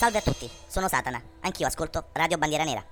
Salve a tutti, sono Satana, anch'io ascolto Radio Bandiera Nera.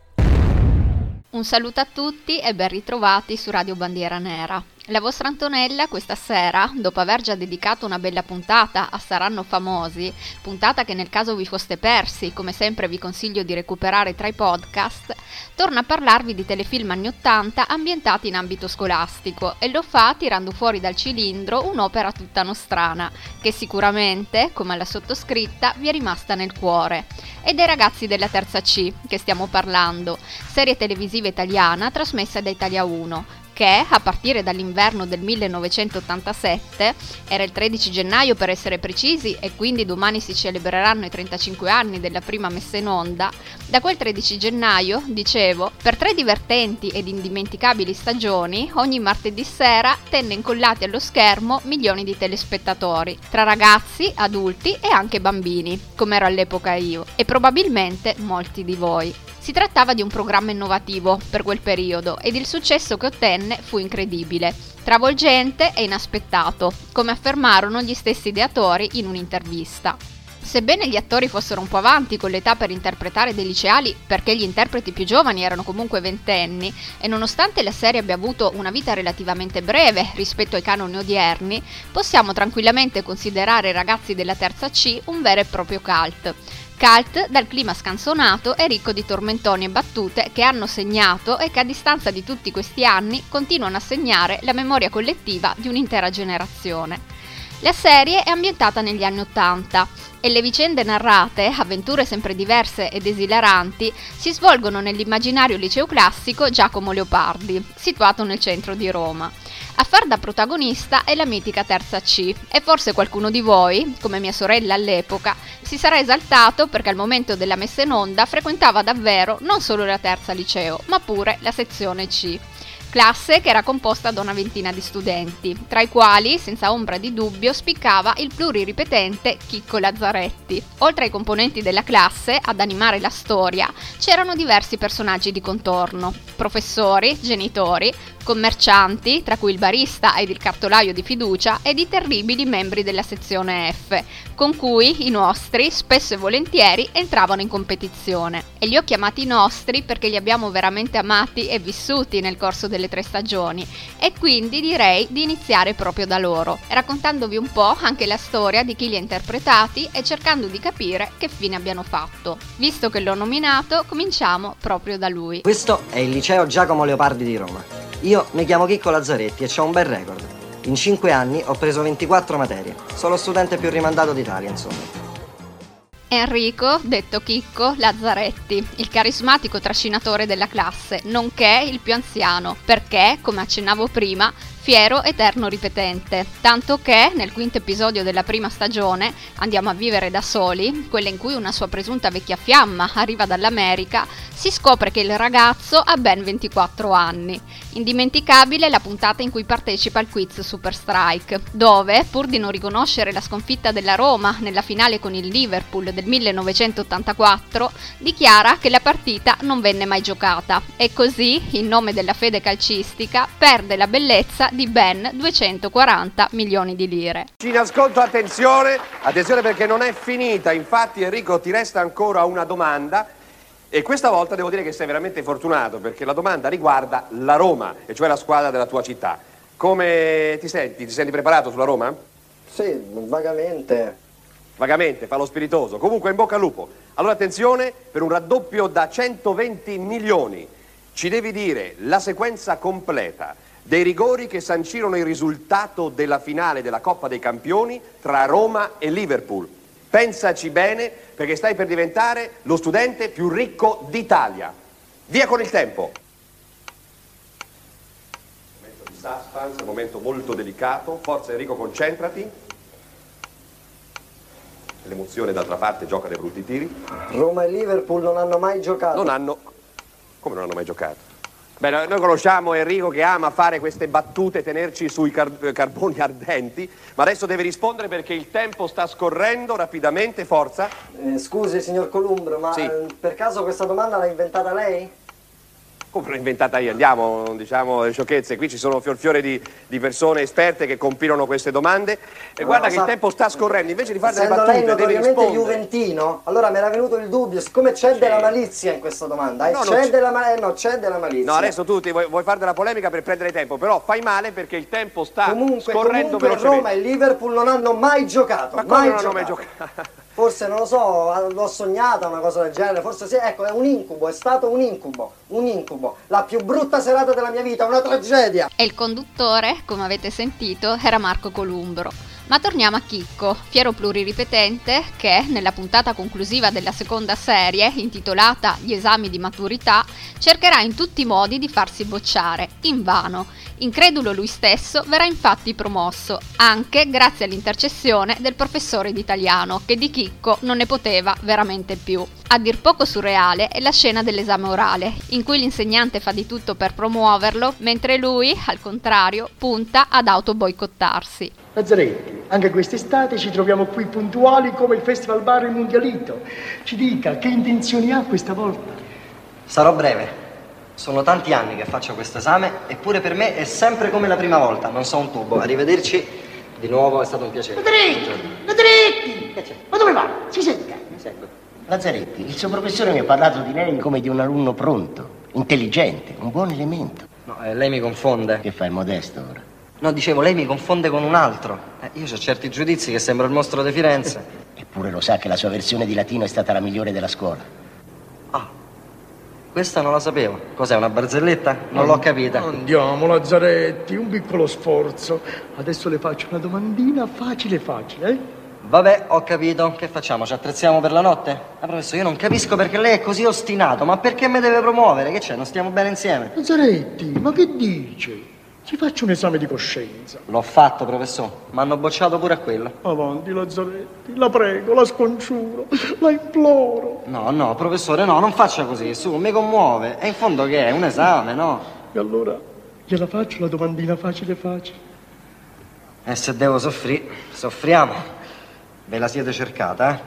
Un saluto a tutti e ben ritrovati su Radio Bandiera Nera. La vostra Antonella questa sera, dopo aver già dedicato una bella puntata a Saranno Famosi, puntata che nel caso vi foste persi, come sempre vi consiglio di recuperare tra i podcast, torna a parlarvi di telefilm anni 80 ambientati in ambito scolastico e lo fa tirando fuori dal cilindro un'opera tutta nostrana, che sicuramente, come alla sottoscritta, vi è rimasta nel cuore. E dei ragazzi della terza C, che stiamo parlando, serie televisiva italiana trasmessa da Italia 1, che a partire dall'inverno del 1987, era il 13 gennaio per essere precisi e quindi domani si celebreranno i 35 anni della prima messa in onda, da quel 13 gennaio, dicevo, per tre divertenti ed indimenticabili stagioni, ogni martedì sera tenne incollati allo schermo milioni di telespettatori, tra ragazzi, adulti e anche bambini, come ero all'epoca io, e probabilmente molti di voi. Si trattava di un programma innovativo per quel periodo ed il successo che ottenne fu incredibile, travolgente e inaspettato, come affermarono gli stessi ideatori in un'intervista. Sebbene gli attori fossero un po' avanti con l'età per interpretare dei liceali, perché gli interpreti più giovani erano comunque ventenni, e nonostante la serie abbia avuto una vita relativamente breve rispetto ai canoni odierni, possiamo tranquillamente considerare i ragazzi della terza C un vero e proprio cult Cult dal clima scanzonato e ricco di tormentoni e battute che hanno segnato e che a distanza di tutti questi anni continuano a segnare la memoria collettiva di un'intera generazione. La serie è ambientata negli anni Ottanta e le vicende narrate, avventure sempre diverse ed esilaranti, si svolgono nell'immaginario liceo classico Giacomo Leopardi, situato nel centro di Roma. A far da protagonista è la mitica terza C e forse qualcuno di voi, come mia sorella all'epoca, si sarà esaltato perché al momento della messa in onda frequentava davvero non solo la terza liceo, ma pure la sezione C classe che era composta da una ventina di studenti, tra i quali, senza ombra di dubbio, spiccava il pluriripetente Chicco Lazzaretti. Oltre ai componenti della classe, ad animare la storia, c'erano diversi personaggi di contorno, professori, genitori, commercianti, tra cui il barista ed il cartolaio di fiducia, ed i terribili membri della sezione F, con cui i nostri, spesso e volentieri, entravano in competizione. E li ho chiamati nostri perché li abbiamo veramente amati e vissuti nel corso delle tre stagioni, e quindi direi di iniziare proprio da loro, raccontandovi un po' anche la storia di chi li ha interpretati e cercando di capire che fine abbiano fatto. Visto che l'ho nominato, cominciamo proprio da lui. Questo è il liceo Giacomo Leopardi di Roma. Io mi chiamo Chicco Lazzaretti e ho un bel record. In 5 anni ho preso 24 materie. Sono lo studente più rimandato d'Italia, insomma. Enrico, detto Chicco Lazzaretti, il carismatico trascinatore della classe, nonché il più anziano, perché, come accennavo prima, fiero eterno ripetente, tanto che nel quinto episodio della prima stagione, Andiamo a vivere da soli, quella in cui una sua presunta vecchia fiamma arriva dall'America, si scopre che il ragazzo ha ben 24 anni. Indimenticabile la puntata in cui partecipa al quiz Super Strike, dove, pur di non riconoscere la sconfitta della Roma nella finale con il Liverpool del 1984, dichiara che la partita non venne mai giocata e così, in nome della fede calcistica, perde la bellezza di ben 240 milioni di lire. In ascolto, attenzione, attenzione perché non è finita, infatti Enrico ti resta ancora una domanda e questa volta devo dire che sei veramente fortunato perché la domanda riguarda la Roma, e cioè la squadra della tua città. Come ti senti? Ti senti preparato sulla Roma? Sì, vagamente. Vagamente, fa lo spiritoso. Comunque in bocca al lupo. Allora attenzione, per un raddoppio da 120 milioni ci devi dire la sequenza completa dei rigori che sancirono il risultato della finale della Coppa dei Campioni tra Roma e Liverpool. Pensaci bene perché stai per diventare lo studente più ricco d'Italia. Via con il tempo. Momento di suspense, un momento molto delicato. Forza Enrico, concentrati. L'emozione d'altra parte gioca dei brutti tiri. Roma e Liverpool non hanno mai giocato. Non hanno... Come non hanno mai giocato? Beh, noi conosciamo Enrico che ama fare queste battute, tenerci sui car- carboni ardenti, ma adesso deve rispondere perché il tempo sta scorrendo rapidamente, forza. Eh, scusi, signor Columbro, ma Sì. eh, per caso questa domanda l'ha inventata lei? L'ho inventata io, andiamo, diciamo, le sciocchezze. Qui ci sono fior fiore di, di persone esperte che compilano queste domande. E guarda lo che sa- il tempo sta scorrendo, invece di fare delle battute, devi rispondere. juventino, allora mi era venuto il dubbio, siccome c'è della malizia in questa domanda, eh, No, c'è, della, ma- eh, no, della malizia. No, adesso tu ti vuoi, vuoi fare della polemica per prendere tempo, però fai male perché il tempo sta Comunque, scorrendo comunque velocemente. Roma e Liverpool non hanno mai giocato. Ma come mai non hanno mai giocato. Forse non lo so, l'ho sognata una cosa del genere, forse sì, ecco, è un incubo, è stato un incubo, un incubo. La più brutta serata della mia vita, una tragedia. E il conduttore, come avete sentito, era Marco Columbro. Ma torniamo a Chicco, fiero pluriripetente che, nella puntata conclusiva della seconda serie, intitolata Gli esami di maturità, cercherà in tutti i modi di farsi bocciare, invano. Incredulo lui stesso, verrà infatti promosso, anche grazie all'intercessione del professore d'italiano, che di Chicco non ne poteva veramente più. A dir poco surreale è la scena dell'esame orale, in cui l'insegnante fa di tutto per promuoverlo, mentre lui, al contrario, punta ad autoboicottarsi. Lazzaretti, anche quest'estate ci troviamo qui puntuali come il Festival Bar Il Mundialito. Ci dica che intenzioni ha questa volta? Sarò breve. Sono tanti anni che faccio questo esame, eppure per me è sempre come la prima volta, non so un tubo. Arrivederci, di nuovo è stato un piacere. Lazzaretti, Lazzaretti! Che c'è? Ma dove va? Si senta. Lazzaretti, il suo professore mi ha parlato di lei come di un alunno pronto, intelligente, un buon elemento. No, eh, lei mi confonde. Che fa il modesto ora? No, dicevo, lei mi confonde con un altro. Eh, io ho certi giudizi che sembra il mostro di Firenze. Eppure lo sa che la sua versione di latino è stata la migliore della scuola. Ah, questa non la sapevo. Cos'è, una barzelletta? Non l'ho capita. Andiamo, Lazzaretti, un piccolo sforzo. Adesso le faccio una domandina facile facile, eh? Vabbè, ho capito. Che facciamo? Ci attrezziamo per la notte? Ah, professore, io non capisco perché lei è così ostinato. Ma perché mi deve promuovere? Che c'è? Non stiamo bene insieme? Lazzaretti, ma che dice? Ci faccio un esame di coscienza. L'ho fatto, professore. Mi hanno bocciato pure a quello. Avanti, Lazzaretti, la prego, la scongiuro, la imploro. No, no, professore, no, non faccia così. Su, mi commuove. E in fondo che è? Un esame, no? E allora gliela faccio la domandina facile facile. E se devo soffrire, soffriamo. Ve la siete cercata, eh?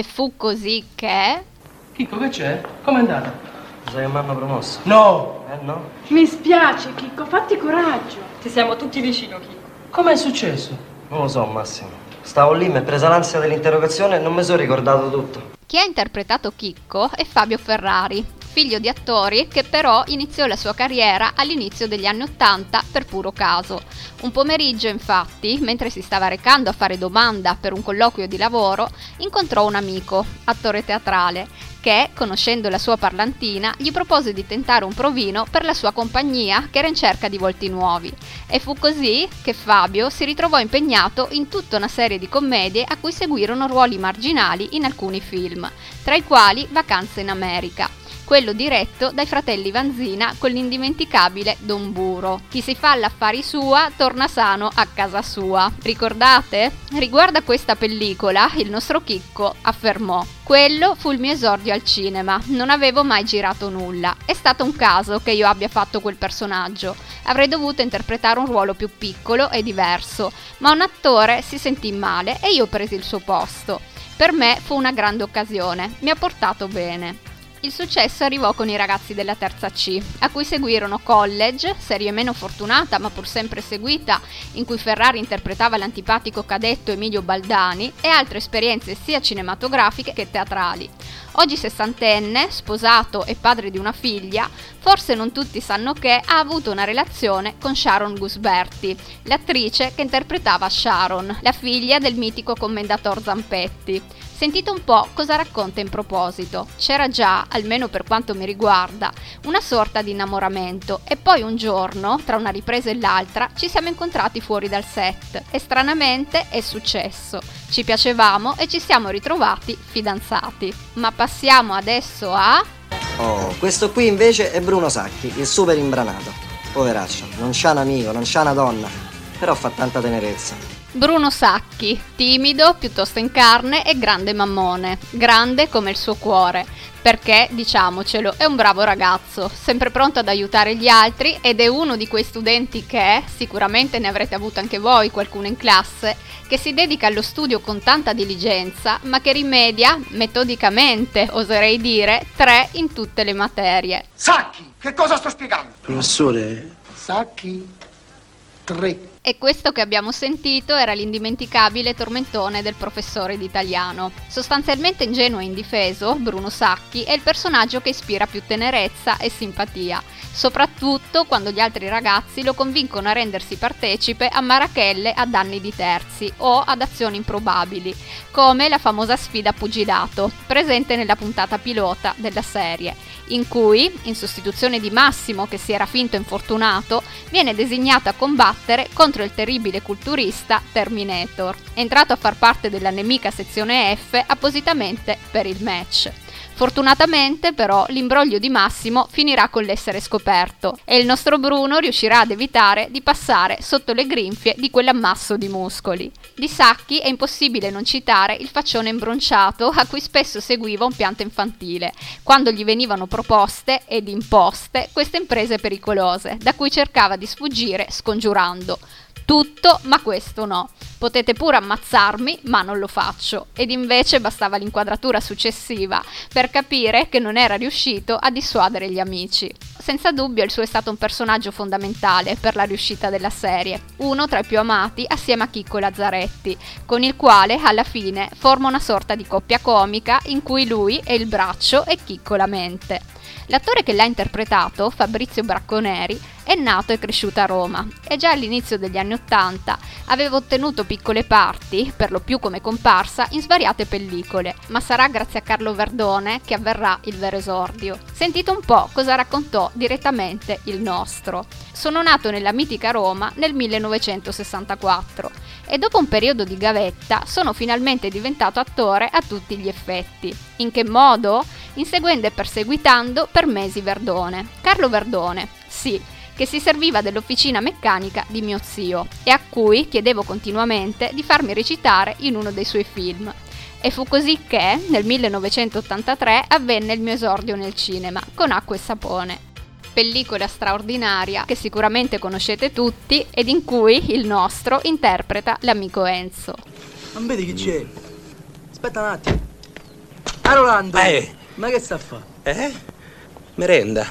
E fu così che... Chicco, che c'è? Com'è andata? Lo sai che mi hanno promosso? No! Eh, no? Mi spiace, Chicco, fatti coraggio. Ti siamo tutti vicino, Chicco. Com'è successo? Non lo so, Massimo. Stavo lì, mi è presa l'ansia dell'interrogazione e non mi sono ricordato tutto. Chi ha interpretato Chicco è Fabio Ferrari, figlio di attori che però iniziò la sua carriera all'inizio degli anni Ottanta per puro caso. Un pomeriggio, infatti, mentre si stava recando a fare domanda per un colloquio di lavoro, incontrò un amico, attore teatrale, che, conoscendo la sua parlantina, gli propose di tentare un provino per la sua compagnia che era in cerca di volti nuovi. E fu così che Fabio si ritrovò impegnato in tutta una serie di commedie a cui seguirono ruoli marginali in alcuni film, tra i quali Vacanze in America quello diretto dai fratelli Vanzina con l'indimenticabile Don Buro. Chi si fa l'affari sua torna sano a casa sua. Ricordate? Riguardo a questa pellicola, il nostro Chicco affermò: Quello fu il mio esordio al cinema, non avevo mai girato nulla. È stato un caso che io abbia fatto quel personaggio. Avrei dovuto interpretare un ruolo più piccolo e diverso, ma un attore si sentì male e io presi il suo posto. Per me fu una grande occasione, mi ha portato bene. Il successo arrivò con i ragazzi della terza C, a cui seguirono College, serie meno fortunata ma pur sempre seguita, in cui Ferrari interpretava l'antipatico cadetto Emilio Baldani, e altre esperienze sia cinematografiche che teatrali. Oggi sessantenne, sposato e padre di una figlia, forse non tutti sanno che ha avuto una relazione con Sharon Gusberti, l'attrice che interpretava Sharon, la figlia del mitico commendator Zampetti. Sentite un po' cosa racconta in proposito. C'era già, almeno per quanto mi riguarda, una sorta di innamoramento e poi un giorno, tra una ripresa e l'altra, ci siamo incontrati fuori dal set e stranamente è successo. Ci piacevamo e ci siamo ritrovati fidanzati. Ma passiamo adesso a... Oh, questo qui invece è Bruno Sacchi, il super imbranato. Poveraccio, non c'ha un amico, non c'ha una donna, però fa tanta tenerezza. Bruno Sacchi, timido, piuttosto in carne e grande mammone, grande come il suo cuore, perché, diciamocelo, è un bravo ragazzo, sempre pronto ad aiutare gli altri ed è uno di quei studenti che, sicuramente ne avrete avuto anche voi qualcuno in classe, che si dedica allo studio con tanta diligenza, ma che rimedia, metodicamente, oserei dire, tre in tutte le materie. Sacchi, che cosa sto spiegando? Professore, Sacchi, tre. E questo che abbiamo sentito era l'indimenticabile tormentone del professore d'italiano. Sostanzialmente ingenuo e indifeso, Bruno Sacchi è il personaggio che ispira più tenerezza e simpatia, soprattutto quando gli altri ragazzi lo convincono a rendersi partecipe a marachelle a danni di terzi o ad azioni improbabili, come la famosa sfida pugilato, presente nella puntata pilota della serie, in cui, in sostituzione di Massimo che si era finto infortunato, viene designato a combattere contro il terribile culturista Terminator, entrato a far parte della nemica sezione F appositamente per il match. Fortunatamente però l'imbroglio di Massimo finirà con l'essere scoperto e il nostro Bruno riuscirà ad evitare di passare sotto le grinfie di quell'ammasso di muscoli. Di Sacchi è impossibile non citare il faccione imbronciato a cui spesso seguiva un pianto infantile, quando gli venivano proposte ed imposte queste imprese pericolose, da cui cercava di sfuggire scongiurando. Tutto, ma questo no. Potete pure ammazzarmi, ma non lo faccio. Ed invece bastava l'inquadratura successiva per capire che non era riuscito a dissuadere gli amici. Senza dubbio il suo è stato un personaggio fondamentale per la riuscita della serie, uno tra i più amati assieme a Chicco Lazzaretti, con il quale alla fine forma una sorta di coppia comica in cui lui è il braccio e Chicco la mente. L'attore che l'ha interpretato, Fabrizio Bracconeri, è nato e cresciuto a Roma e già all'inizio degli anni Ottanta aveva ottenuto piccole parti, per lo più come comparsa, in svariate pellicole, ma sarà grazie a Carlo Verdone che avverrà il vero esordio. Sentite un po' cosa raccontò direttamente il nostro. Sono nato nella mitica Roma nel 1964 e dopo un periodo di gavetta sono finalmente diventato attore a tutti gli effetti. In che modo? Inseguendo e perseguitando per mesi Verdone. Carlo Verdone, sì, che si serviva dell'officina meccanica di mio zio e a cui chiedevo continuamente di farmi recitare in uno dei suoi film. E fu così che, nel 1983, avvenne il mio esordio nel cinema, con Acqua e Sapone. Pellicola straordinaria che sicuramente conoscete tutti ed in cui il nostro interpreta l'amico Enzo. non vedi chi c'è? Aspetta un attimo. Ah, Rolando! Eh. Ma che sta a fare? Eh? Merenda.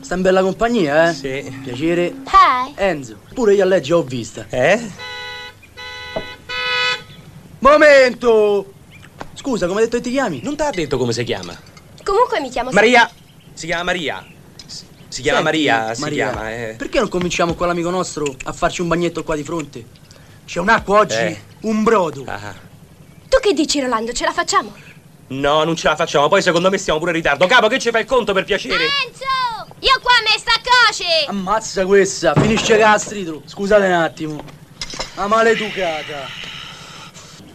Sta in bella compagnia, eh? Sì. Piacere. Hi. Enzo, pure io a legge ho vista. Eh? Momento! Scusa, come hai detto che ti chiami? Non ti ha detto come si chiama? Comunque mi chiamo Maria! Si chiama Maria. Si chiama Senti, Maria, si Maria, chiama, eh. Perché non cominciamo con l'amico nostro a farci un bagnetto qua di fronte? C'è un'acqua oggi? Eh. Un brodo. Ah. Tu che dici, Rolando? Ce la facciamo? No, non ce la facciamo, poi secondo me stiamo pure in ritardo. Capo, che ci fai il conto per piacere? Enzo! Io qua me sta coci! Ammazza questa, finisce castritro. Scusate un attimo. La maleducata.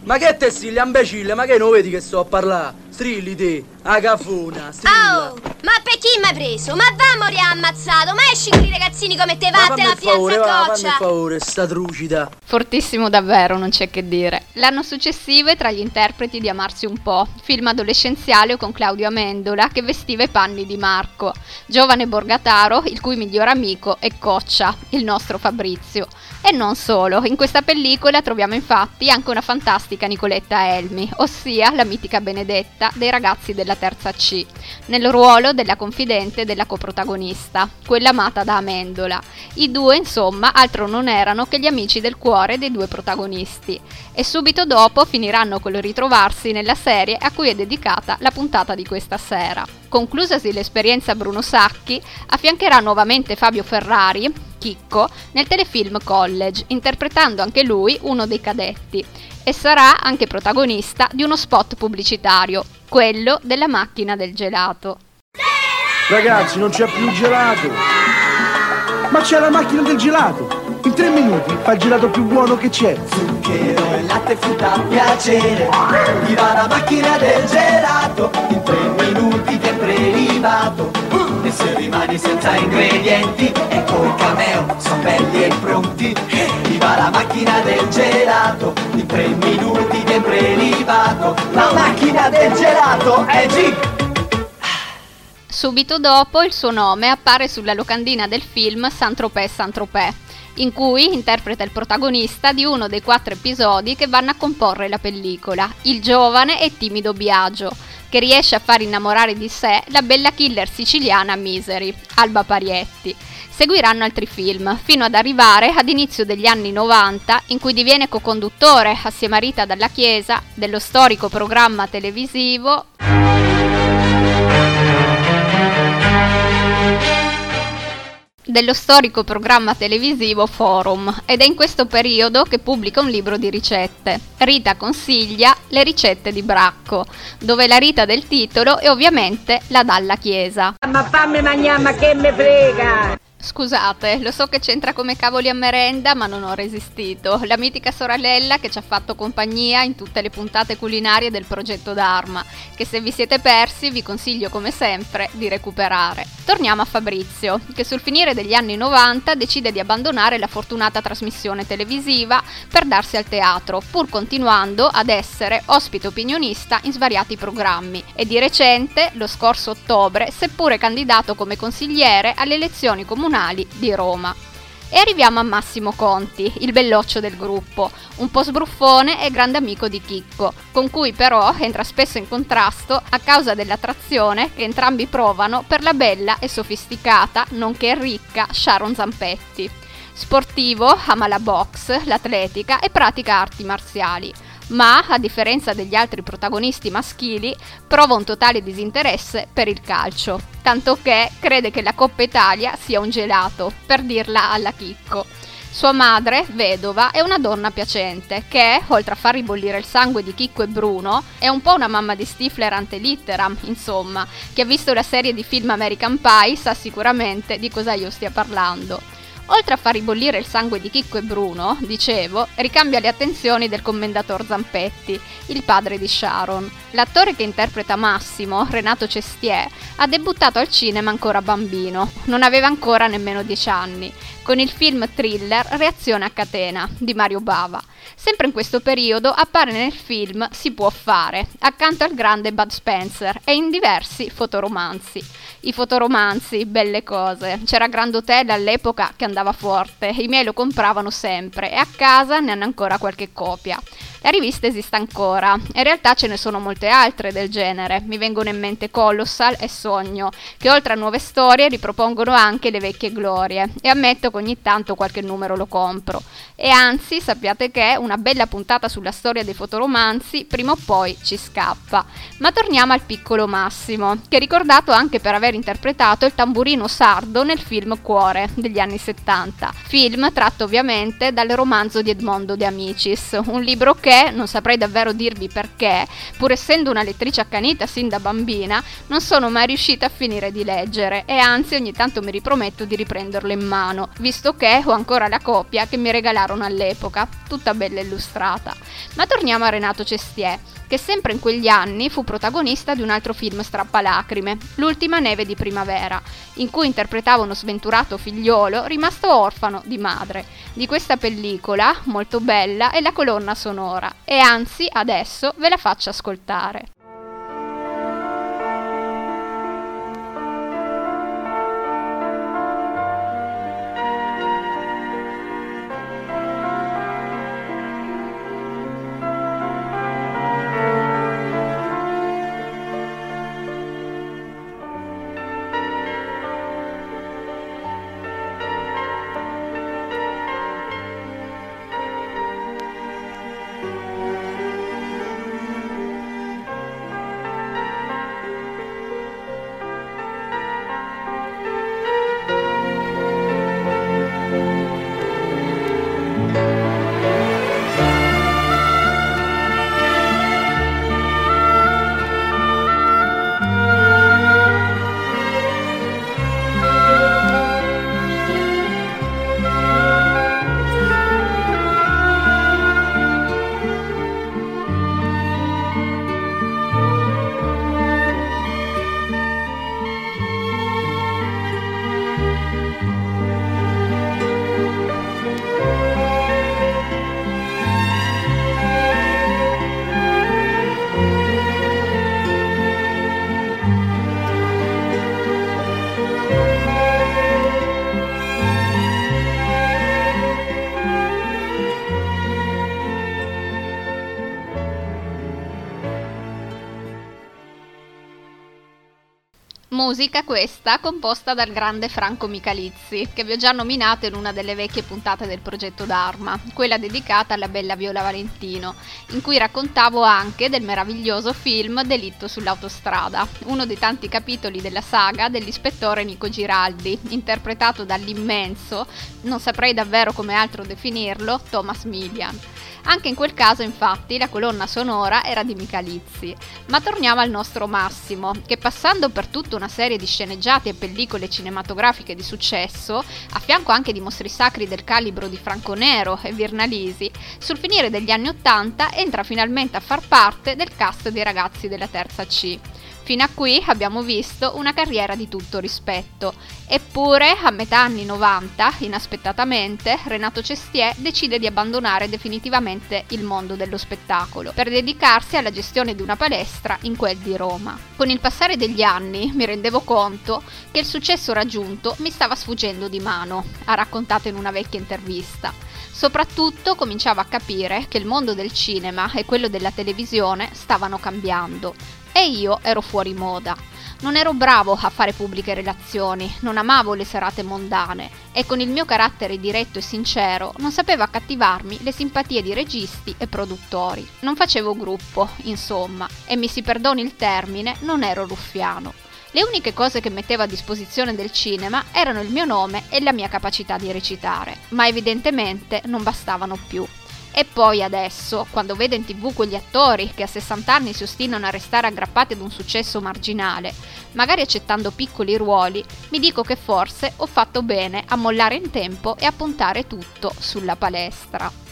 Ma che te strilli, imbecille? Ma che non vedi che sto a parlare? Strilli te, a cafona, strilla. Oh, ma per chi mi hai preso? Ma va a morire ammazzato! Ma esci con i ragazzini come te Ma vatte fammi la il favore, piazza va, fammi coccia! il favore, sta trucida. Fortissimo davvero, non c'è che dire. L'anno successivo è tra gli interpreti di Amarsi un po', film adolescenziale con Claudio Amendola che vestiva i panni di Marco, giovane borgataro il cui miglior amico è Coccia, il nostro Fabrizio. E non solo, in questa pellicola troviamo infatti anche una fantastica Nicoletta Elmi, ossia la mitica Benedetta dei ragazzi della terza C, nel ruolo della confidente della coprotagonista, quella amata da Amendola. I due, insomma, altro non erano che gli amici del cuore dei due protagonisti e subito dopo finiranno col ritrovarsi nella serie a cui è dedicata la puntata di questa sera. Conclusasi l'esperienza Bruno Sacchi, affiancherà nuovamente Fabio Ferrari, Chicco, nel telefilm College, interpretando anche lui uno dei cadetti e sarà anche protagonista di uno spot pubblicitario, quello della macchina del gelato. Ragazzi, non c'è più gelato. Ma c'è la macchina del gelato. In tre minuti fa il gelato più buono che c'è. Zucchero e latte frutta a piacere Ti va la macchina del gelato In tre minuti ti è prelibato E se rimani senza ingredienti E col cameo sono belli e pronti Ti va la macchina macchina del gelato, in tre minuti prelibato. La macchina del gelato è G. Subito dopo il suo nome appare sulla locandina del film Saint-Tropez Saint-Tropez, in cui interpreta il protagonista di uno dei quattro episodi che vanno a comporre la pellicola, il giovane e timido Biagio, che riesce a far innamorare di sé la bella killer siciliana Misery, Alba Parietti. Seguiranno altri film, fino ad arrivare ad inizio degli anni 90, in cui diviene co-conduttore, assieme a Rita Dalla Chiesa, dello storico programma televisivo dello storico programma televisivo Forum ed è in questo periodo che pubblica un libro di ricette. Rita consiglia le ricette di Bracco, dove la Rita del titolo è ovviamente la Dalla Chiesa. Ma fammi mangiare, ma che me frega! Scusate, lo so che c'entra come cavoli a merenda, ma non ho resistito. La mitica sorellella che ci ha fatto compagnia in tutte le puntate culinarie del progetto Dharma, che se vi siete persi vi consiglio come sempre di recuperare. Torniamo a Fabrizio, che sul finire degli anni 90 decide di abbandonare la fortunata trasmissione televisiva per darsi al teatro, pur continuando ad essere ospite opinionista in svariati programmi e di recente, lo scorso ottobre, seppure candidato come consigliere alle elezioni comunali comunali di Roma. E arriviamo a Massimo Conti, il belloccio del gruppo, un po' sbruffone e grande amico di Chicco, con cui però entra spesso in contrasto a causa dell'attrazione che entrambi provano per la bella e sofisticata, nonché ricca Sharon Zampetti. Sportivo, ama la box, l'atletica e pratica arti marziali ma, a differenza degli altri protagonisti maschili, prova un totale disinteresse per il calcio, tanto che crede che la Coppa Italia sia un gelato, per dirla alla Chicco. Sua madre, vedova, è una donna piacente che, oltre a far ribollire il sangue di Chicco e Bruno, è un po' una mamma di Stifler ante litteram, insomma, chi ha visto la serie di film American Pie sa sicuramente di cosa io stia parlando. Oltre a far ribollire il sangue di Chicco e Bruno, dicevo, ricambia le attenzioni del commendator Zampetti, il padre di Sharon. L'attore che interpreta Massimo, Renato Cestier, ha debuttato al cinema ancora bambino, non aveva ancora nemmeno 10 anni, con il film thriller Reazione a catena di Mario Bava. Sempre in questo periodo appare nel film Si può fare, accanto al grande Bud Spencer e in diversi fotoromanzi. I fotoromanzi, belle cose. C'era Grand Hotel all'epoca che andava forte, i miei lo compravano sempre e a casa ne hanno ancora qualche copia. La rivista esiste ancora, in realtà ce ne sono molte altre del genere, mi vengono in mente Colossal e Sogno, che oltre a nuove storie ripropongono anche le vecchie glorie e ammetto che ogni tanto qualche numero lo compro. E anzi, sappiate che una bella puntata sulla storia dei fotoromanzi prima o poi ci scappa. Ma torniamo al piccolo Massimo, che è ricordato anche per aver interpretato il tamburino sardo nel film Cuore degli anni 70, film tratto ovviamente dal romanzo di Edmondo De Amicis, un libro che che, non saprei davvero dirvi perché, pur essendo una lettrice accanita sin da bambina, non sono mai riuscita a finire di leggere e anzi ogni tanto mi riprometto di riprenderlo in mano, visto che ho ancora la copia che mi regalarono all'epoca, tutta bella illustrata. Ma torniamo a Renato Cestier che sempre in quegli anni fu protagonista di un altro film strappalacrime, L'ultima neve di primavera, in cui interpretava uno sventurato figliolo rimasto orfano di madre. Di questa pellicola, molto bella, è la colonna sonora e anzi adesso ve la faccio ascoltare. Musica questa composta dal grande Franco Michalizzi, che vi ho già nominato in una delle vecchie puntate del progetto Dharma, quella dedicata alla bella Viola Valentino, in cui raccontavo anche del meraviglioso film Delitto sull'autostrada, uno dei tanti capitoli della saga dell'ispettore Nico Giraldi, interpretato dall'immenso, non saprei davvero come altro definirlo, Thomas Millian. Anche in quel caso, infatti, la colonna sonora era di Michalizzi. Ma torniamo al nostro Massimo, che passando per tutta una serie di sceneggiate e pellicole cinematografiche di successo, a fianco anche di mostri sacri del calibro di Franco Nero e Virnalisi, sul finire degli anni Ottanta entra finalmente a far parte del cast dei ragazzi della terza C. Fino a qui abbiamo visto una carriera di tutto rispetto. Eppure, a metà anni 90, inaspettatamente, Renato Cestier decide di abbandonare definitivamente il mondo dello spettacolo per dedicarsi alla gestione di una palestra in quel di Roma. Con il passare degli anni mi rendevo conto che il successo raggiunto mi stava sfuggendo di mano, ha raccontato in una vecchia intervista. Soprattutto cominciavo a capire che il mondo del cinema e quello della televisione stavano cambiando e io ero fuori moda. Non ero bravo a fare pubbliche relazioni, non amavo le serate mondane e con il mio carattere diretto e sincero non sapevo accattivarmi le simpatie di registi e produttori. Non facevo gruppo, insomma, e mi si perdoni il termine, non ero ruffiano. Le uniche cose che mettevo a disposizione del cinema erano il mio nome e la mia capacità di recitare, ma evidentemente non bastavano più. E poi adesso, quando vedo in tv quegli attori che a 60 anni si ostinano a restare aggrappati ad un successo marginale, magari accettando piccoli ruoli, mi dico che forse ho fatto bene a mollare in tempo e a puntare tutto sulla palestra.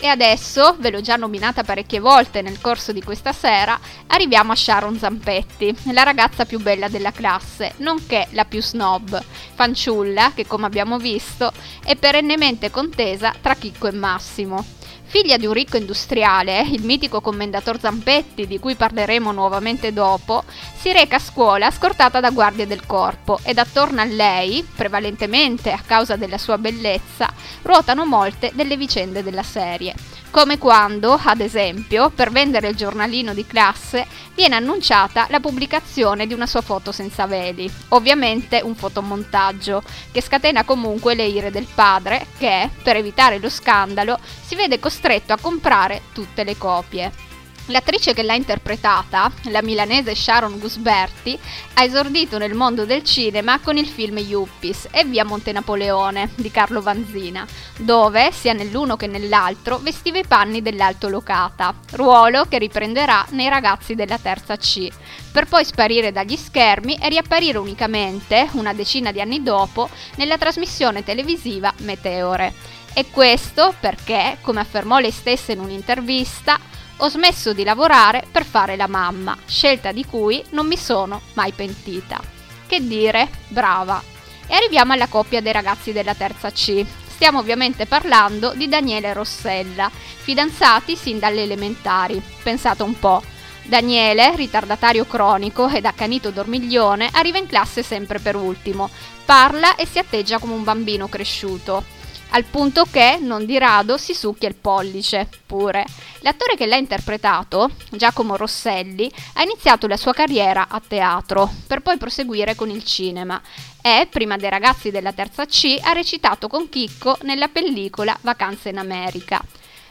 E adesso, ve l'ho già nominata parecchie volte nel corso di questa sera, arriviamo a Sharon Zampetti, la ragazza più bella della classe, nonché la più snob, fanciulla che come abbiamo visto è perennemente contesa tra Chicco e Massimo. Figlia di un ricco industriale, il mitico commendator Zampetti, di cui parleremo nuovamente dopo, si reca a scuola scortata da guardie del corpo ed attorno a lei, prevalentemente a causa della sua bellezza, ruotano molte delle vicende della serie. Come quando, ad esempio, per vendere il giornalino di classe viene annunciata la pubblicazione di una sua foto senza veli, ovviamente un fotomontaggio, che scatena comunque le ire del padre che, per evitare lo scandalo, si vede costretto a comprare tutte le copie. L'attrice che l'ha interpretata, la milanese Sharon Gusberti, ha esordito nel mondo del cinema con il film Yuppies e Via Monte Napoleone di Carlo Vanzina, dove, sia nell'uno che nell'altro, vestiva i panni dell'alto locata, ruolo che riprenderà nei ragazzi della terza C, per poi sparire dagli schermi e riapparire unicamente, una decina di anni dopo, nella trasmissione televisiva Meteore. E questo perché, come affermò lei stessa in un'intervista, ho smesso di lavorare per fare la mamma, scelta di cui non mi sono mai pentita. Che dire, brava. E arriviamo alla coppia dei ragazzi della terza C. Stiamo ovviamente parlando di Daniele e Rossella, fidanzati sin dalle elementari. Pensate un po'. Daniele, ritardatario cronico ed accanito dormiglione, arriva in classe sempre per ultimo. Parla e si atteggia come un bambino cresciuto al punto che non di rado si succhia il pollice pure. L'attore che l'ha interpretato, Giacomo Rosselli, ha iniziato la sua carriera a teatro, per poi proseguire con il cinema e, prima dei ragazzi della terza C, ha recitato con Chicco nella pellicola Vacanze in America.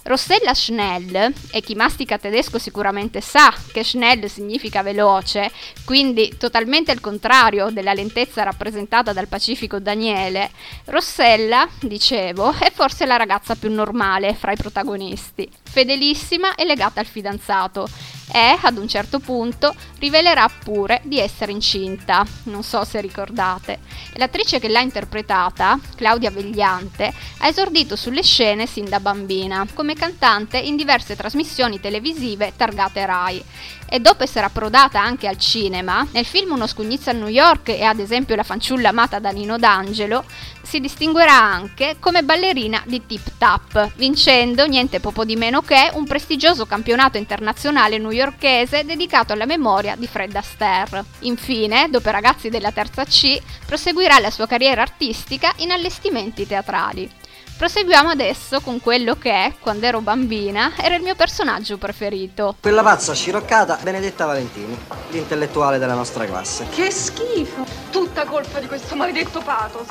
Rossella Schnell, e chi mastica tedesco sicuramente sa che Schnell significa veloce, quindi totalmente al contrario della lentezza rappresentata dal Pacifico Daniele, Rossella, dicevo, è forse la ragazza più normale fra i protagonisti, fedelissima e legata al fidanzato e ad un certo punto rivelerà pure di essere incinta, non so se ricordate. L'attrice che l'ha interpretata, Claudia Vegliante, ha esordito sulle scene sin da bambina, come cantante in diverse trasmissioni televisive targate Rai e dopo essere approdata anche al cinema, nel film Uno scugnizzo a New York e ad esempio La fanciulla amata da Nino D'Angelo, si distinguerà anche come ballerina di Tip Tap, vincendo niente poco di meno che un prestigioso campionato internazionale newyorkese dedicato alla memoria di Fred Astaire. Infine, dopo ragazzi della terza C, proseguirà la sua carriera artistica in allestimenti teatrali. Proseguiamo adesso con quello che, quando ero bambina, era il mio personaggio preferito. Quella pazza sciroccata Benedetta Valentini, l'intellettuale della nostra classe. Che schifo! Tutta colpa di questo maledetto pathos.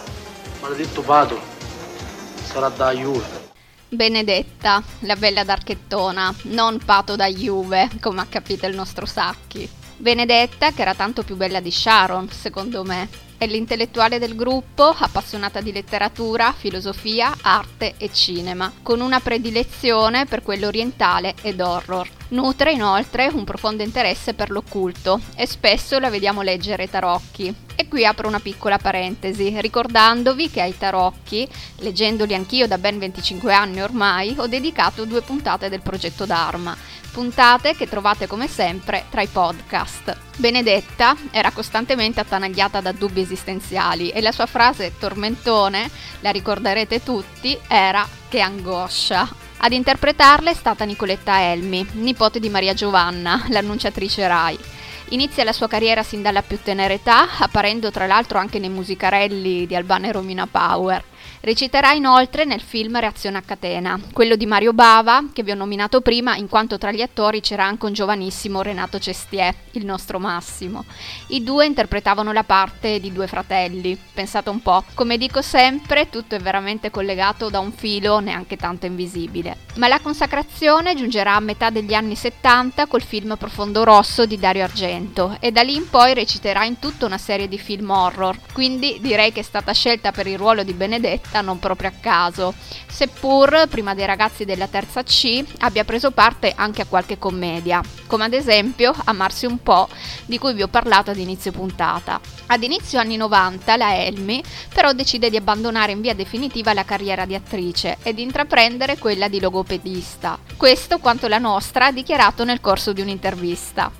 Maledetto pato. Sarà da Juve. Benedetta, la bella d'archettona, non pato da Juve, come ha capito il nostro Sacchi. Benedetta, che era tanto più bella di Sharon, secondo me. È l'intellettuale del gruppo, appassionata di letteratura, filosofia, arte e cinema, con una predilezione per quello orientale ed horror. Nutre inoltre un profondo interesse per l'occulto e spesso la vediamo leggere tarocchi. E qui apro una piccola parentesi, ricordandovi che ai tarocchi, leggendoli anch'io da ben 25 anni ormai, ho dedicato due puntate del progetto Dharma, puntate che trovate come sempre tra i podcast. Benedetta era costantemente attanagliata da dubbi esistenziali e la sua frase tormentone, la ricorderete tutti, era che angoscia. Ad interpretarla è stata Nicoletta Elmi, nipote di Maria Giovanna, l'annunciatrice Rai. Inizia la sua carriera sin dalla più tenera età, apparendo tra l'altro anche nei musicarelli di Albana e Romina Power. Reciterà inoltre nel film Reazione a catena, quello di Mario Bava, che vi ho nominato prima, in quanto tra gli attori c'era anche un giovanissimo Renato Cestier, il nostro Massimo. I due interpretavano la parte di due fratelli. Pensate un po', come dico sempre, tutto è veramente collegato da un filo neanche tanto invisibile. Ma la consacrazione giungerà a metà degli anni 70 col film Profondo Rosso di Dario Argento e da lì in poi reciterà in tutta una serie di film horror, quindi direi che è stata scelta per il ruolo di Benedetta non proprio a caso, seppur prima dei ragazzi della terza C abbia preso parte anche a qualche commedia, come ad esempio Amarsi un po', di cui vi ho parlato ad inizio puntata. Ad inizio anni 90 la Elmi però decide di abbandonare in via definitiva la carriera di attrice ed intraprendere quella di logopedista. Questo quanto la nostra ha dichiarato nel corso di un'intervista.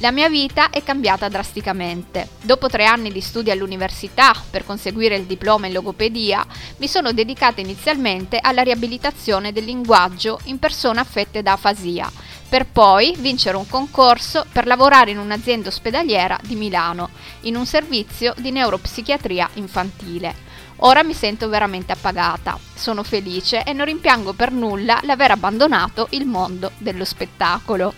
La mia vita è cambiata drasticamente. Dopo tre anni di studi all'università per conseguire il diploma in logopedia, mi sono dedicata inizialmente alla riabilitazione del linguaggio in persone affette da afasia, per poi vincere un concorso per lavorare in un'azienda ospedaliera di Milano, in un servizio di neuropsichiatria infantile. Ora mi sento veramente appagata, sono felice e non rimpiango per nulla l'aver abbandonato il mondo dello spettacolo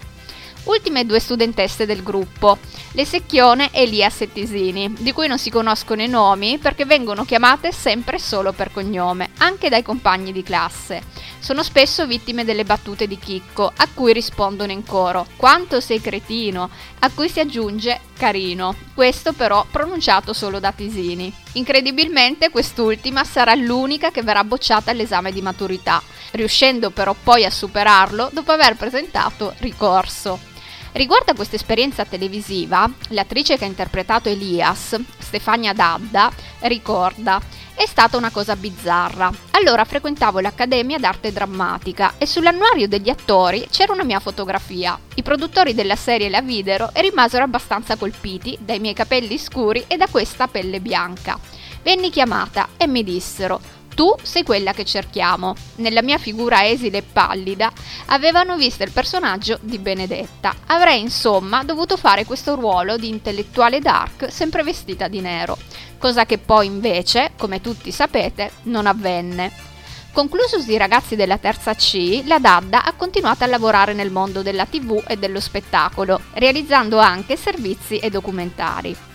ultime due studentesse del gruppo, le Secchione e Elia Settisini, di cui non si conoscono i nomi perché vengono chiamate sempre solo per cognome, anche dai compagni di classe. Sono spesso vittime delle battute di Chicco, a cui rispondono in coro quanto sei cretino, a cui si aggiunge carino, questo però pronunciato solo da Tisini. Incredibilmente quest'ultima sarà l'unica che verrà bocciata all'esame di maturità, riuscendo però poi a superarlo dopo aver presentato ricorso. Riguardo a questa esperienza televisiva, l'attrice che ha interpretato Elias, Stefania Dadda, ricorda è stata una cosa bizzarra. Allora frequentavo l'Accademia d'Arte Drammatica e sull'annuario degli attori c'era una mia fotografia. I produttori della serie la videro e rimasero abbastanza colpiti dai miei capelli scuri e da questa pelle bianca. Venni chiamata e mi dissero tu sei quella che cerchiamo. Nella mia figura esile e pallida avevano visto il personaggio di Benedetta. Avrei insomma dovuto fare questo ruolo di intellettuale dark sempre vestita di nero, cosa che poi invece, come tutti sapete, non avvenne. Conclusosi i ragazzi della terza C, la Dadda ha continuato a lavorare nel mondo della TV e dello spettacolo, realizzando anche servizi e documentari.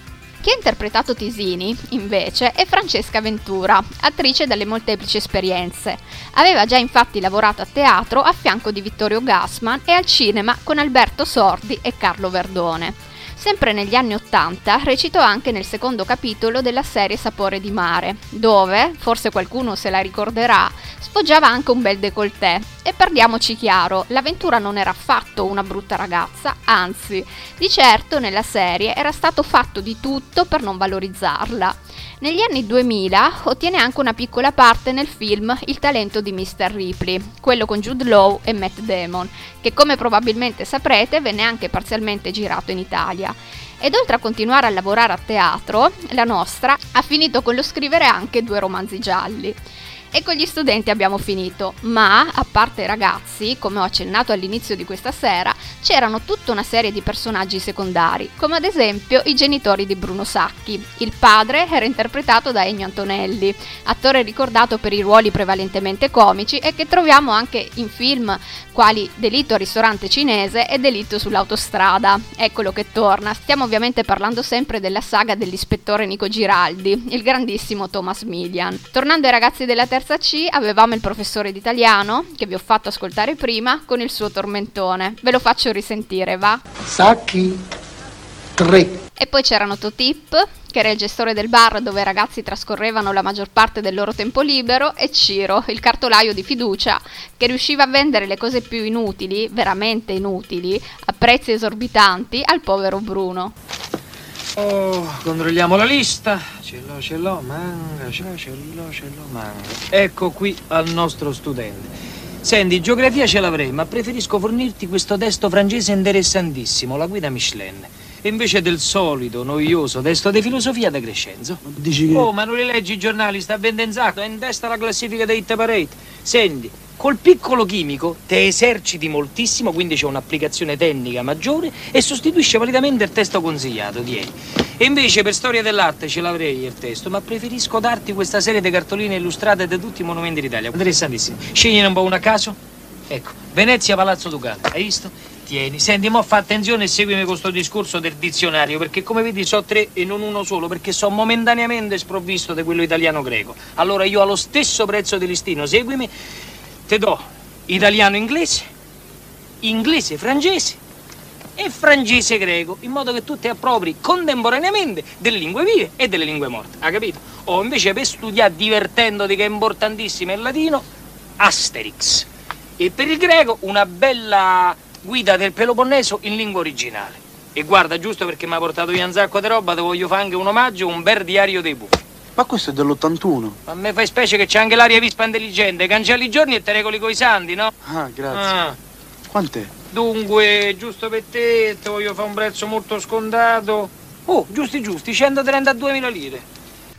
Chi ha interpretato Tisini, invece, è Francesca Ventura, attrice dalle molteplici esperienze. Aveva già infatti lavorato a teatro a fianco di Vittorio Gassman e al cinema con Alberto Sordi e Carlo Verdone. Sempre negli anni Ottanta recitò anche nel secondo capitolo della serie Sapore di mare, dove, forse qualcuno se la ricorderà, sfoggiava anche un bel décolleté. E parliamoci chiaro, l'avventura non era affatto una brutta ragazza, anzi, di certo nella serie era stato fatto di tutto per non valorizzarla. Negli anni 2000 ottiene anche una piccola parte nel film Il talento di Mr. Ripley, quello con Jude Law e Matt Damon, che come probabilmente saprete venne anche parzialmente girato in Italia. Ed oltre a continuare a lavorare a teatro, la nostra ha finito con lo scrivere anche due romanzi gialli. E con gli studenti abbiamo finito, ma a parte i ragazzi, come ho accennato all'inizio di questa sera, c'erano tutta una serie di personaggi secondari, come ad esempio i genitori di Bruno Sacchi. Il padre era interpretato da Ennio Antonelli, attore ricordato per i ruoli prevalentemente comici e che troviamo anche in film quali Delitto al ristorante cinese e Delitto sull'autostrada. Eccolo che torna. Stiamo ovviamente parlando sempre della saga dell'ispettore Nico Giraldi, il grandissimo Thomas Millian. Tornando ai ragazzi della terza C, avevamo il professore d'italiano, che vi ho fatto ascoltare prima, con il suo tormentone. Ve lo faccio risentire, va? Sacchi 3. E poi c'erano Totip, che era il gestore del bar dove i ragazzi trascorrevano la maggior parte del loro tempo libero, e Ciro, il cartolaio di fiducia, che riusciva a vendere le cose più inutili, veramente inutili, a prezzi esorbitanti al povero Bruno. Oh, controlliamo la lista. Ce l'ho, ce l'ho, manga, ce l'ho, ce l'ho, ce l'ho, manga. Ecco qui al nostro studente. Senti, geografia ce l'avrei, ma preferisco fornirti questo testo francese interessantissimo, la guida Michelin. E invece del solito, noioso testo di filosofia da Crescenzo. Dici che... Oh, ma non li leggi i giornali, sta vendenzando, è in testa la classifica dei hit parade. Senti, col piccolo chimico te eserciti moltissimo, quindi c'è un'applicazione tecnica maggiore e sostituisce validamente il testo consigliato, tieni. E invece per storia dell'arte ce l'avrei il testo, ma preferisco darti questa serie di cartoline illustrate di tutti i monumenti d'Italia. Interessantissimo. Scegliene un po' una a caso. Ecco, Venezia, Palazzo Ducale, hai visto? Tieni. Senti, mo fa attenzione e seguimi questo discorso del dizionario, perché come vedi so tre e non uno solo, perché so momentaneamente sprovvisto di quello italiano-greco. Allora io allo stesso prezzo di listino, seguimi, te do italiano-inglese, inglese-francese e francese-greco, in modo che tu ti appropri contemporaneamente delle lingue vive e delle lingue morte, ha capito? O invece per studiare divertendoti, che è importantissimo il latino, Asterix. E per il greco una bella guida del Peloponneso in lingua originale. E guarda, giusto perché mi ha portato via un sacco di roba, ti voglio fare anche un omaggio, un bel diario dei buffi. Ma questo è dell'81. A me fai specie che c'è anche l'aria vispa intelligente, cancelli i giorni e te regoli coi santi, no? Ah, grazie. Ah. Quant'è? Dunque, giusto per te, te voglio fare un prezzo molto scontato. Oh, giusti giusti, 132.000 lire.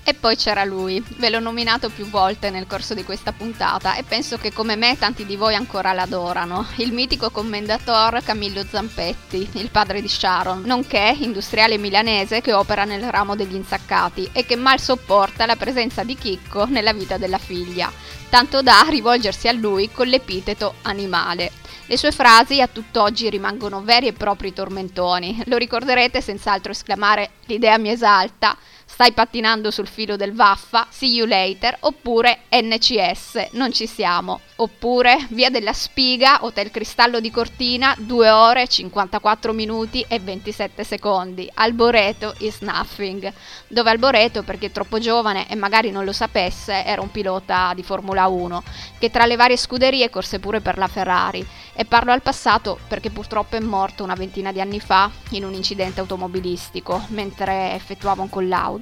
E poi c'era lui, ve l'ho nominato più volte nel corso di questa puntata e penso che come me tanti di voi ancora l'adorano, il mitico commendator Camillo Zampetti, il padre di Sharon, nonché industriale milanese che opera nel ramo degli insaccati e che mal sopporta la presenza di Chicco nella vita della figlia, tanto da rivolgersi a lui con l'epiteto animale. Le sue frasi a tutt'oggi rimangono veri e propri tormentoni, lo ricorderete senz'altro esclamare l'idea mi esalta, stai pattinando sul filo del vaffa, see you later, oppure NCS, non ci siamo, oppure Via della Spiga, Hotel Cristallo di Cortina, 2 ore 54 minuti e 27 secondi, Alboreto is nothing, dove Alboreto, perché troppo giovane e magari non lo sapesse, era un pilota di Formula 1, che tra le varie scuderie corse pure per la Ferrari, e parlo al passato perché purtroppo è morto una ventina di anni fa in un incidente automobilistico, mentre effettuava un collaudo.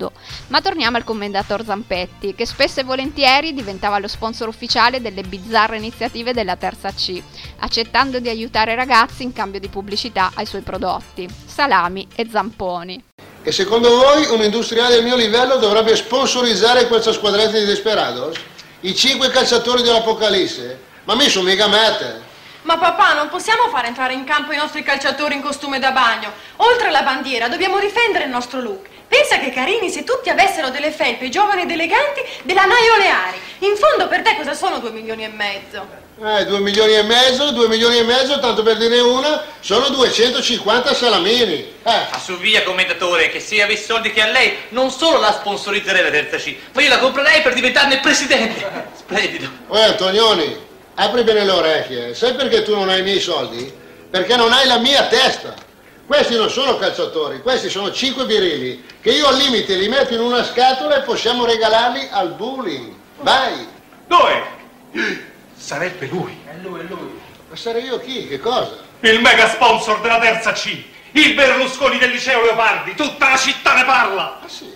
Ma torniamo al commendator Zampetti, che spesso e volentieri diventava lo sponsor ufficiale delle bizzarre iniziative della terza C, accettando di aiutare i ragazzi in cambio di pubblicità ai suoi prodotti, salami e zamponi. E secondo voi un industriale del mio livello dovrebbe sponsorizzare questa squadretta di desperados? I cinque calciatori dell'Apocalisse? Ma mi sono mica mette. Ma papà, non possiamo fare entrare in campo i nostri calciatori in costume da bagno. Oltre alla bandiera, dobbiamo difendere il nostro look. Pensa che carini se tutti avessero delle felpe giovani ed eleganti della Naio Leari. In fondo per te cosa sono due milioni e mezzo? Eh, due milioni e mezzo, due milioni e mezzo, tanto per dirne una, sono 250 salamini. Eh. Ma su via, commendatore, che se io avessi soldi che a lei, non solo la sponsorizzerei la terza C, ma io la comprerei per diventarne presidente. Splendido. Uè, Antonioni, apri bene le orecchie. Sai perché tu non hai i miei soldi? Perché non hai la mia testa. Questi non sono calciatori, questi sono cinque virili che io al limite li metto in una scatola e possiamo regalarli al bullying. Vai! Dove? Sarebbe lui. È lui, è lui. Ma sarei io chi? Che cosa? Il mega sponsor della terza C. Il Berlusconi del liceo Leopardi. Tutta la città ne parla. Ah sì?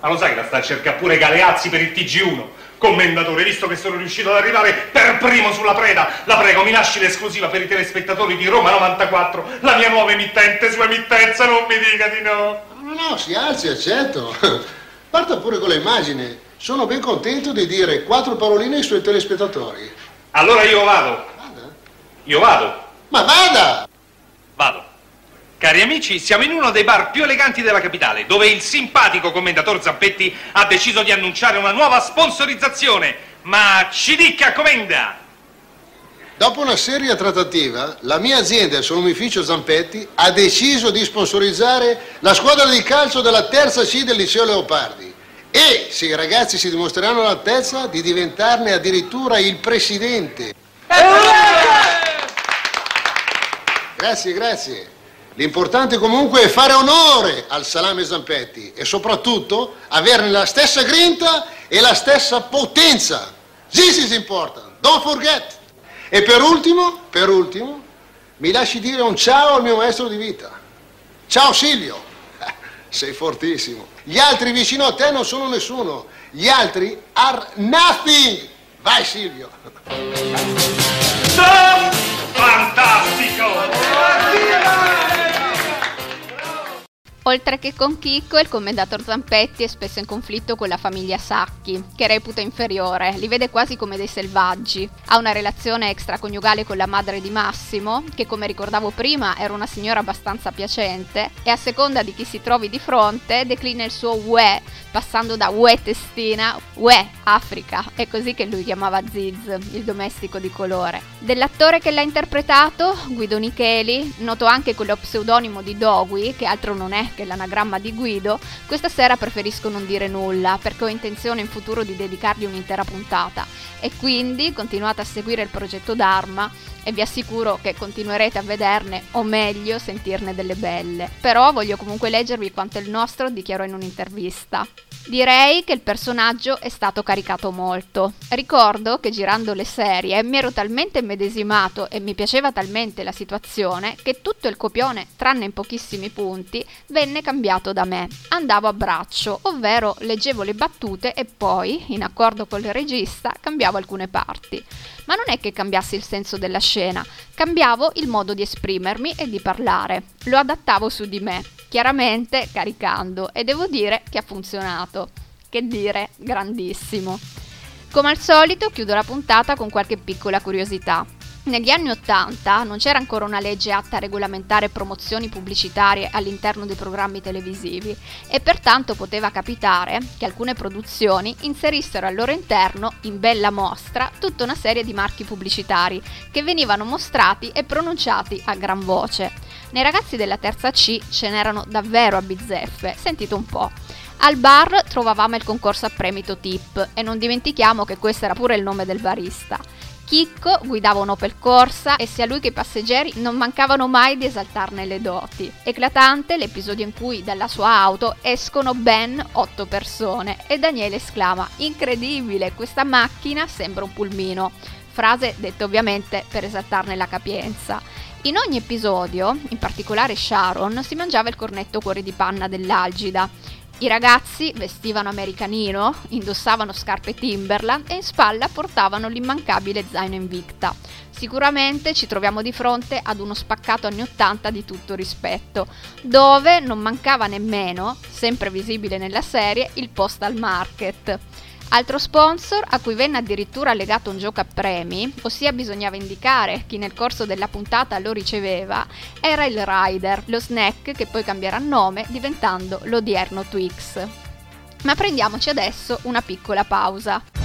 Ma lo sai che la sta a cercare pure Galeazzi per il TG1? Commendatore, visto che sono riuscito ad arrivare per primo sulla preda, la prego, mi lasci l'esclusiva per i telespettatori di Roma 94, la mia nuova emittente, sua emittenza, non mi dica di no. No, no, si alzi, accetto. Parta pure con le immagini. Sono ben contento di dire quattro paroline ai suoi telespettatori. Allora io vado. Vada? Io vado. Ma vada! Vado. Cari amici, siamo in uno dei bar più eleganti della capitale, dove il simpatico commendator Zampetti ha deciso di annunciare una nuova sponsorizzazione. Ma ci dica commenda! Dopo una seria trattativa, la mia azienda e il suo ufficio Zampetti ha deciso di sponsorizzare la squadra di calcio della terza C del liceo Leopardi. E se i ragazzi si dimostreranno all'altezza di diventarne addirittura il presidente. Grazie, grazie. L'importante comunque è fare onore al salame Zampetti e soprattutto averne la stessa grinta e la stessa potenza. This is important, don't forget. E per ultimo, per ultimo, mi lasci dire un ciao al mio maestro di vita. Ciao Silvio, sei fortissimo. Gli altri vicino a te non sono nessuno. Gli altri are nothing. Vai Silvio. Oltre che con Chicco, il commendator Zampetti è spesso in conflitto con la famiglia Sacchi, che reputa inferiore, li vede quasi come dei selvaggi. Ha una relazione extraconiugale con la madre di Massimo, che come ricordavo prima era una signora abbastanza piacente, e a seconda di chi si trovi di fronte declina il suo uè, passando da uè testina, uè Africa, è così che lui chiamava Ziz, il domestico di colore. Dell'attore che l'ha interpretato, Guido Nicheli, noto anche con lo pseudonimo di Dogui, che altro non è che l'anagramma di Guido, questa sera preferisco non dire nulla perché ho intenzione in futuro di dedicargli un'intera puntata e quindi continuate a seguire il progetto Dharma e vi assicuro che continuerete a vederne o meglio sentirne delle belle. Però voglio comunque leggervi quanto il nostro dichiarò in un'intervista. Direi che il personaggio è stato caricato molto. Ricordo che girando le serie mi ero talmente immedesimato e mi piaceva talmente la situazione che tutto il copione, tranne in pochissimi punti, venne cambiato da me. Andavo a braccio, ovvero leggevo le battute e poi, in accordo con il regista, cambiavo alcune parti. Ma non è che cambiassi il senso della scena, cambiavo il modo di esprimermi e di parlare. Lo adattavo su di me, chiaramente caricando e devo dire che ha funzionato. Che dire, grandissimo. Come al solito chiudo la puntata con qualche piccola curiosità. Negli anni Ottanta non c'era ancora una legge atta a regolamentare promozioni pubblicitarie all'interno dei programmi televisivi e pertanto poteva capitare che alcune produzioni inserissero al loro interno, in bella mostra, tutta una serie di marchi pubblicitari che venivano mostrati e pronunciati a gran voce. Nei ragazzi della terza C ce n'erano davvero a bizzeffe, sentite un po'. Al bar trovavamo il concorso a premito tip e non dimentichiamo che questo era pure il nome del barista. Chicco guidava un Opel Corsa e sia lui che i passeggeri non mancavano mai di esaltarne le doti. Eclatante l'episodio in cui dalla sua auto escono ben otto persone e Daniele esclama incredibile, questa macchina sembra un pulmino. Frase detta ovviamente per esaltarne la capienza. In ogni episodio, in particolare Sharon, si mangiava il cornetto cuore di panna dell'Algida i ragazzi vestivano americanino, indossavano scarpe Timberland e in spalla portavano l'immancabile zaino Invicta. Sicuramente ci troviamo di fronte ad uno spaccato anni 80 di tutto rispetto, dove non mancava nemmeno, sempre visibile nella serie, il postal market. Altro sponsor a cui venne addirittura legato un gioco a premi, ossia bisognava indicare chi nel corso della puntata lo riceveva, era il Rider, lo snack che poi cambierà nome diventando l'odierno Twix. Ma prendiamoci adesso una piccola pausa.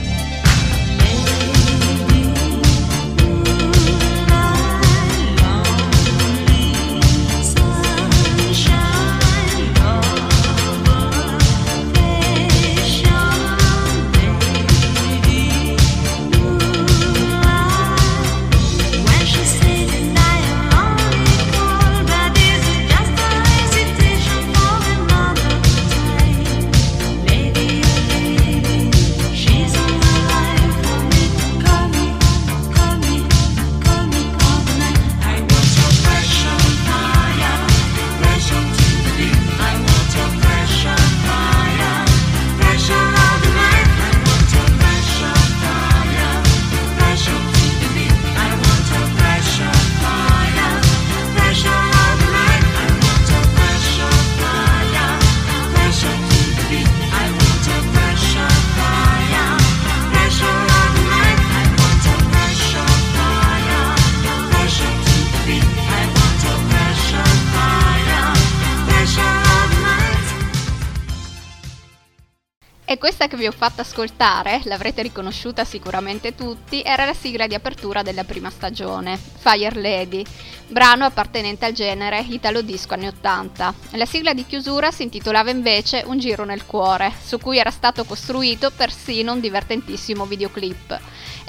Che vi ho fatto ascoltare, l'avrete riconosciuta sicuramente tutti, era la sigla di apertura della prima stagione, Fire Lady, brano appartenente al genere italo disco anni 80. La sigla di chiusura si intitolava invece Un giro nel cuore, su cui era stato costruito persino un divertentissimo videoclip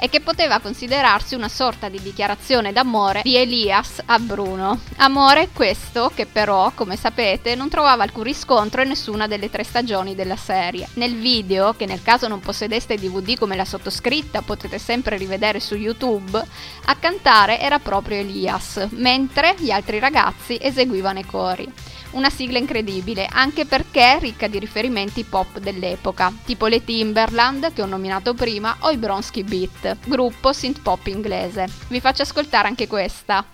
e che poteva considerarsi una sorta di dichiarazione d'amore di Elias a Bruno. Amore questo che però, come sapete, non trovava alcun riscontro in nessuna delle tre stagioni della serie. Nel video, che nel caso non possedeste DVD come la sottoscritta potete sempre rivedere su YouTube, a cantare era proprio Elias, mentre gli altri ragazzi eseguivano i cori. Una sigla incredibile, anche perché ricca di riferimenti pop dell'epoca, tipo le Timberland che ho nominato prima o i Bronsky Beat, gruppo synth pop inglese. Vi faccio ascoltare anche questa.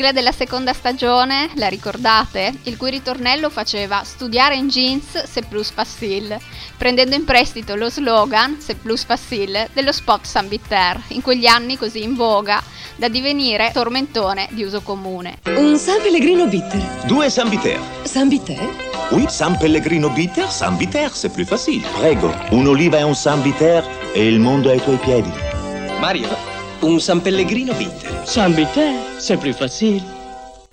Sigla della seconda stagione, la ricordate? Il cui ritornello faceva studiare in jeans c'est plus facile, prendendo in prestito lo slogan c'est plus facile dello spot San Bitter, in quegli anni così in voga da divenire tormentone di uso comune. Un San Pellegrino bitter. Due San Viter. San Bitter? Oui, San Pellegrino bitter, San Viter, c'est plus facile. Prego, un'oliva e un San Viter e il mondo è ai tuoi piedi. Mario, un San Pellegrino bitter. San Viter, c'est plus facile.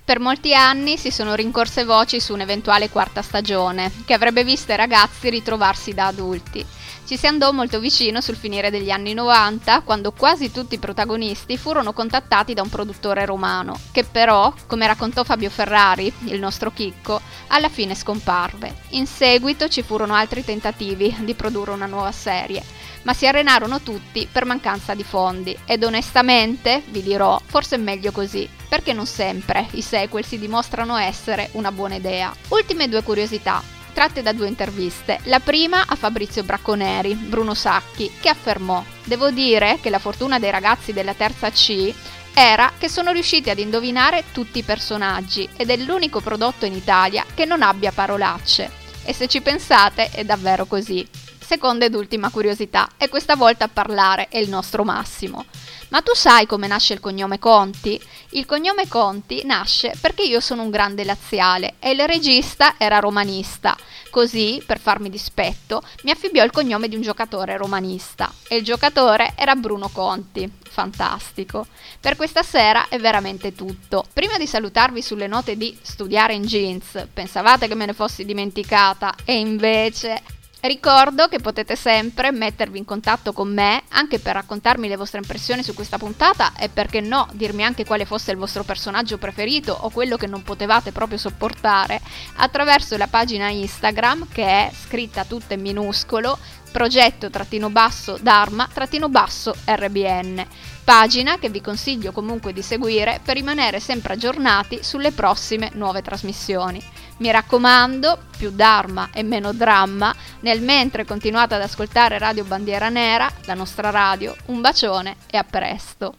Per molti anni si sono rincorse voci su un'eventuale quarta stagione, che avrebbe visto i ragazzi ritrovarsi da adulti. Ci si andò molto vicino sul finire degli anni 90, quando quasi tutti i protagonisti furono contattati da un produttore romano, che però, come raccontò Fabio Ferrari, il nostro chicco, alla fine scomparve. In seguito ci furono altri tentativi di produrre una nuova serie, ma si arenarono tutti per mancanza di fondi ed onestamente, vi dirò, forse è meglio così, perché non sempre i sequel si dimostrano essere una buona idea. Ultime due curiosità tratte da due interviste. La prima a Fabrizio Bracconeri, Bruno Sacchi, che affermò: Devo dire che la fortuna dei ragazzi della terza C era che sono riusciti ad indovinare tutti i personaggi ed è l'unico prodotto in Italia che non abbia parolacce. E se ci pensate è davvero così. Seconda ed ultima curiosità, e questa volta a parlare è il nostro Massimo. Ma tu sai come nasce il cognome Conti? Il cognome Conti nasce perché io sono un grande laziale e il regista era romanista. Così, per farmi dispetto, mi affibbiò il cognome di un giocatore romanista. E il giocatore era Bruno Conti. Fantastico. Per questa sera è veramente tutto. Prima di salutarvi sulle note di studiare in jeans, pensavate che me ne fossi dimenticata e invece Ricordo che potete sempre mettervi in contatto con me anche per raccontarmi le vostre impressioni su questa puntata e perché no dirmi anche quale fosse il vostro personaggio preferito o quello che non potevate proprio sopportare attraverso la pagina Instagram che è scritta tutta in minuscolo progetto trattino basso Dharma trattino basso RBN pagina che vi consiglio comunque di seguire per rimanere sempre aggiornati sulle prossime nuove trasmissioni. Mi raccomando, più Dharma e meno dramma, nel mentre continuate ad ascoltare Radio Bandiera Nera, la nostra radio, un bacione e a presto.